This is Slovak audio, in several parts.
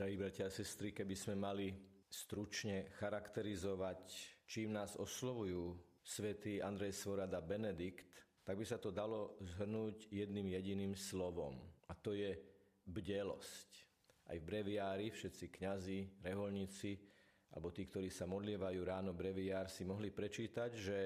Drahí bratia a sestry, keby sme mali stručne charakterizovať, čím nás oslovujú svätý Andrej Svorada Benedikt, tak by sa to dalo zhrnúť jedným jediným slovom. A to je bdelosť. Aj v breviári všetci kňazi, reholníci alebo tí, ktorí sa modlievajú ráno breviár, si mohli prečítať, že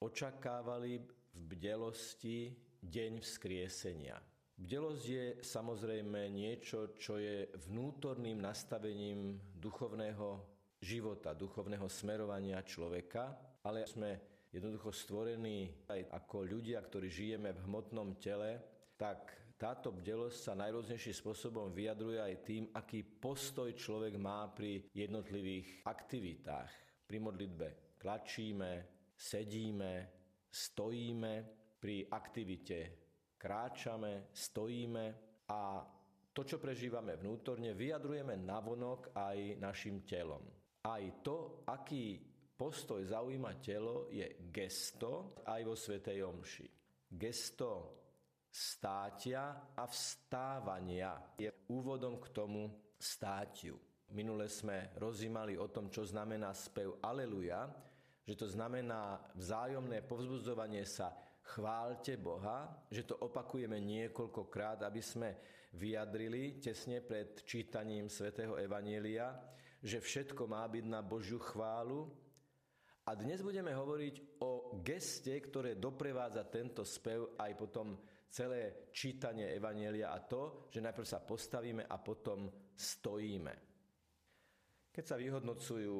očakávali v bdelosti deň vzkriesenia. Bdelosť je samozrejme niečo, čo je vnútorným nastavením duchovného života, duchovného smerovania človeka, ale sme jednoducho stvorení aj ako ľudia, ktorí žijeme v hmotnom tele, tak táto bdelosť sa najrôznejším spôsobom vyjadruje aj tým, aký postoj človek má pri jednotlivých aktivitách. Pri modlitbe klačíme, sedíme, stojíme, pri aktivite kráčame, stojíme a to, čo prežívame vnútorne, vyjadrujeme navonok aj našim telom. Aj to, aký postoj zaujíma telo, je gesto aj vo Svetej Omši. Gesto státia a vstávania je úvodom k tomu státiu. Minule sme rozímali o tom, čo znamená spev Aleluja, že to znamená vzájomné povzbudzovanie sa chválte Boha, že to opakujeme niekoľkokrát, aby sme vyjadrili tesne pred čítaním svätého Evanielia, že všetko má byť na Božiu chválu. A dnes budeme hovoriť o geste, ktoré doprevádza tento spev aj potom celé čítanie Evanielia a to, že najprv sa postavíme a potom stojíme. Keď sa vyhodnocujú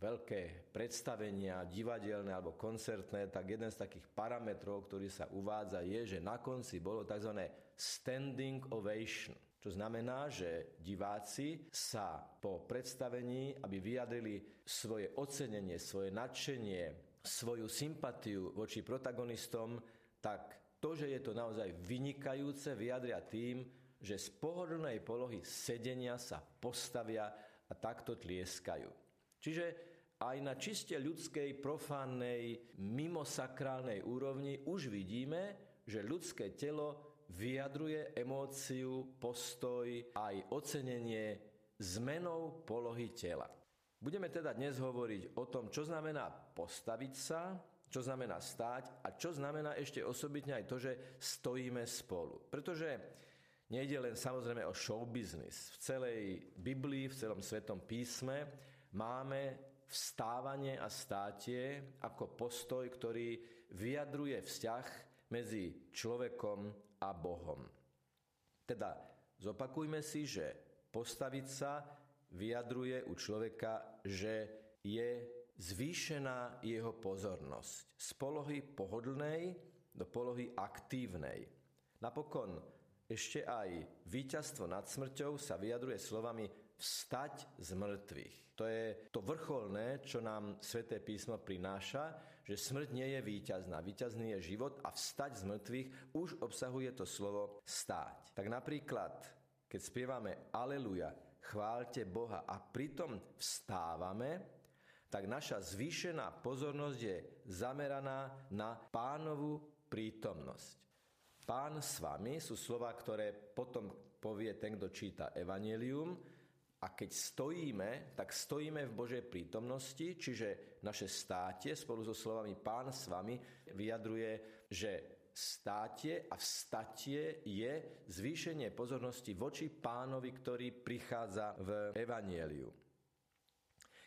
veľké predstavenia, divadelné alebo koncertné, tak jeden z takých parametrov, ktorý sa uvádza, je, že na konci bolo tzv. standing ovation. Čo znamená, že diváci sa po predstavení, aby vyjadrili svoje ocenenie, svoje nadšenie, svoju sympatiu voči protagonistom, tak to, že je to naozaj vynikajúce, vyjadria tým, že z pohodlnej polohy sedenia sa postavia a takto tlieskajú. Čiže aj na čiste ľudskej, profánnej, mimosakrálnej úrovni už vidíme, že ľudské telo vyjadruje emóciu, postoj, aj ocenenie zmenou polohy tela. Budeme teda dnes hovoriť o tom, čo znamená postaviť sa, čo znamená stáť a čo znamená ešte osobitne aj to, že stojíme spolu. Pretože Nejde len samozrejme o show business. V celej Biblii, v celom Svetom písme máme vstávanie a státie ako postoj, ktorý vyjadruje vzťah medzi človekom a Bohom. Teda zopakujme si, že postaviť sa vyjadruje u človeka, že je zvýšená jeho pozornosť z polohy pohodlnej do polohy aktívnej. Napokon ešte aj víťazstvo nad smrťou sa vyjadruje slovami vstať z mŕtvych. To je to vrcholné, čo nám sväté písmo prináša, že smrť nie je víťazná. Víťazný je život a vstať z mŕtvych už obsahuje to slovo stáť. Tak napríklad, keď spievame Aleluja, chválte Boha a pritom vstávame, tak naša zvýšená pozornosť je zameraná na pánovú prítomnosť. Pán s vami sú slova, ktoré potom povie ten, kto číta Evangelium. A keď stojíme, tak stojíme v Božej prítomnosti, čiže naše státie spolu so slovami Pán s vami vyjadruje, že státie a vstatie je zvýšenie pozornosti voči pánovi, ktorý prichádza v Evangeliu.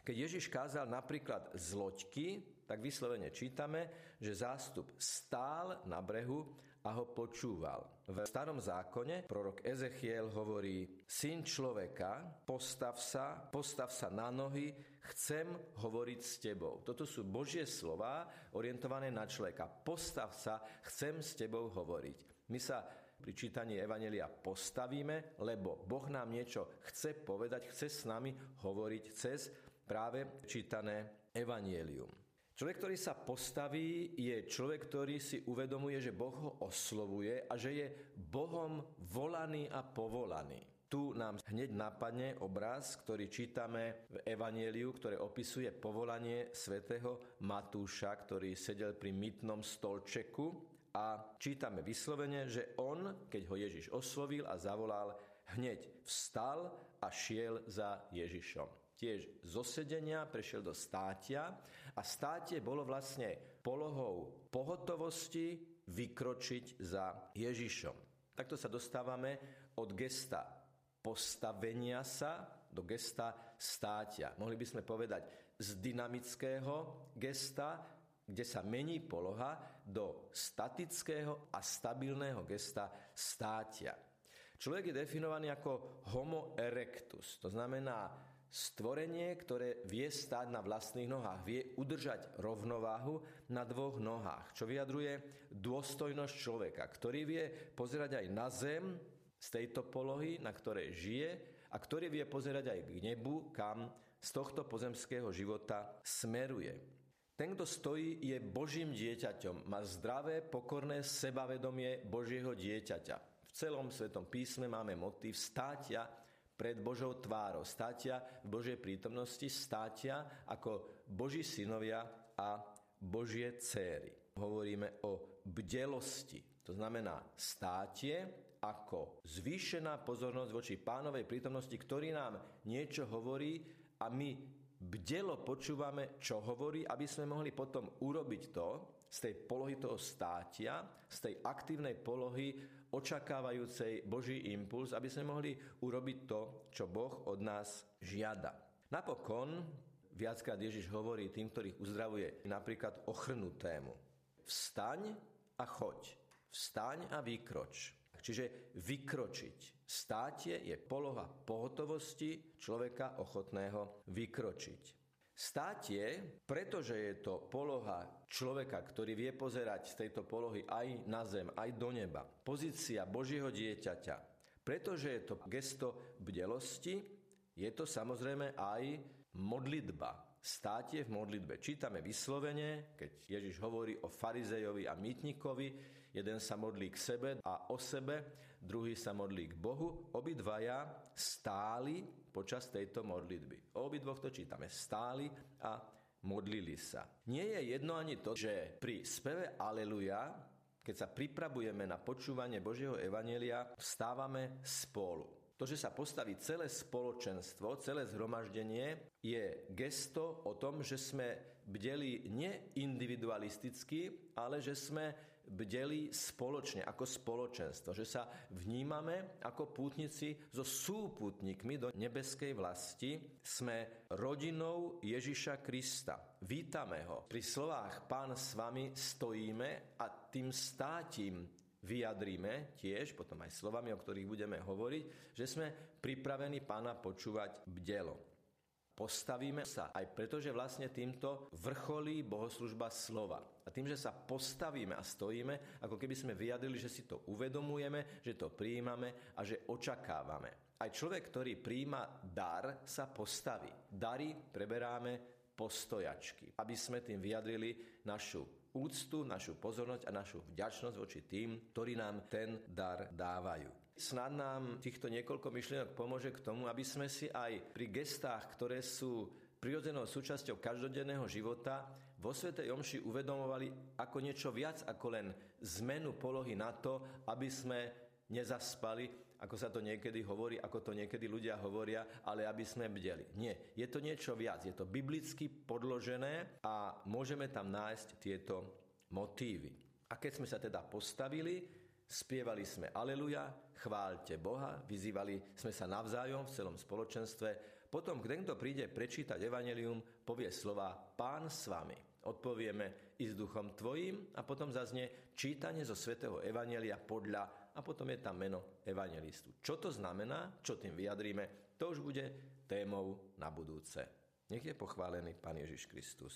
Keď Ježiš kázal napríklad z loďky, tak vyslovene čítame, že zástup stál na brehu a ho počúval. V starom zákone prorok Ezechiel hovorí, syn človeka, postav sa, postav sa na nohy, chcem hovoriť s tebou. Toto sú Božie slova orientované na človeka. Postav sa, chcem s tebou hovoriť. My sa pri čítaní Evanelia postavíme, lebo Boh nám niečo chce povedať, chce s nami hovoriť cez práve čítané Evangelium. Človek, ktorý sa postaví, je človek, ktorý si uvedomuje, že Boh ho oslovuje a že je Bohom volaný a povolaný. Tu nám hneď napadne obraz, ktorý čítame v Evanieliu, ktoré opisuje povolanie svätého Matúša, ktorý sedel pri mytnom stolčeku a čítame vyslovene, že on, keď ho Ježiš oslovil a zavolal, hneď vstal a šiel za Ježišom tiež zo sedenia prešiel do státia a státie bolo vlastne polohou pohotovosti vykročiť za Ježišom. Takto sa dostávame od gesta postavenia sa do gesta státia. Mohli by sme povedať z dynamického gesta, kde sa mení poloha, do statického a stabilného gesta státia. Človek je definovaný ako homo erectus, to znamená Stvorenie, ktoré vie stáť na vlastných nohách, vie udržať rovnováhu na dvoch nohách, čo vyjadruje dôstojnosť človeka, ktorý vie pozerať aj na zem z tejto polohy, na ktorej žije a ktorý vie pozerať aj k nebu, kam z tohto pozemského života smeruje. Ten, kto stojí, je Božím dieťaťom, má zdravé, pokorné sebavedomie Božieho dieťaťa. V celom Svetom písme máme motív státia pred Božou tvárou, státia v Božej prítomnosti, státia ako Boží synovia a Božie céry. Hovoríme o bdelosti, to znamená státie ako zvýšená pozornosť voči pánovej prítomnosti, ktorý nám niečo hovorí a my bdelo počúvame, čo hovorí, aby sme mohli potom urobiť to, z tej polohy toho státia, z tej aktívnej polohy očakávajúcej Boží impuls, aby sme mohli urobiť to, čo Boh od nás žiada. Napokon viackrát Ježiš hovorí tým, ktorých uzdravuje, napríklad ochrnutému. Vstaň a choď. Vstaň a vykroč. Čiže vykročiť. Státie je poloha pohotovosti človeka ochotného vykročiť. Státie, pretože je to poloha človeka, ktorý vie pozerať z tejto polohy aj na zem, aj do neba, pozícia Božieho dieťaťa, pretože je to gesto bdelosti, je to samozrejme aj modlitba, státie v modlitbe. Čítame vyslovene, keď Ježiš hovorí o farizejovi a mýtnikovi, jeden sa modlí k sebe a o sebe, druhý sa modlí k Bohu, obidvaja stáli počas tejto modlitby. O obidvoch to čítame, stáli a modlili sa. Nie je jedno ani to, že pri speve Aleluja, keď sa pripravujeme na počúvanie Božieho Evanelia, vstávame spolu. To, že sa postaví celé spoločenstvo, celé zhromaždenie, je gesto o tom, že sme bdeli neindividualisticky, ale že sme bdeli spoločne, ako spoločenstvo. Že sa vnímame ako pútnici so súputníkmi do nebeskej vlasti. Sme rodinou Ježiša Krista. Vítame ho. Pri slovách Pán s vami stojíme a tým státím vyjadríme tiež, potom aj slovami, o ktorých budeme hovoriť, že sme pripravení pána počúvať bdelo. Postavíme sa aj preto, že vlastne týmto vrcholí bohoslužba slova. A tým, že sa postavíme a stojíme, ako keby sme vyjadrili, že si to uvedomujeme, že to prijímame a že očakávame. Aj človek, ktorý príjima dar, sa postaví. Dary preberáme postojačky, aby sme tým vyjadrili našu úctu, našu pozornosť a našu vďačnosť voči tým, ktorí nám ten dar dávajú. Snad nám týchto niekoľko myšlienok pomôže k tomu, aby sme si aj pri gestách, ktoré sú prirodzenou súčasťou každodenného života, vo Svetej Omši uvedomovali ako niečo viac ako len zmenu polohy na to, aby sme nezaspali, ako sa to niekedy hovorí, ako to niekedy ľudia hovoria, ale aby sme bdeli. Nie, je to niečo viac, je to biblicky podložené a môžeme tam nájsť tieto motívy. A keď sme sa teda postavili, spievali sme Aleluja, chváľte Boha, vyzývali sme sa navzájom v celom spoločenstve, potom, kto príde prečítať Evangelium, povie slova Pán s vami. Odpovieme i s duchom tvojim a potom zaznie čítanie zo svätého Evangelia podľa a potom je tam meno evangelistu. Čo to znamená, čo tým vyjadríme, to už bude témou na budúce. Nech je pochválený Pán Ježiš Kristus.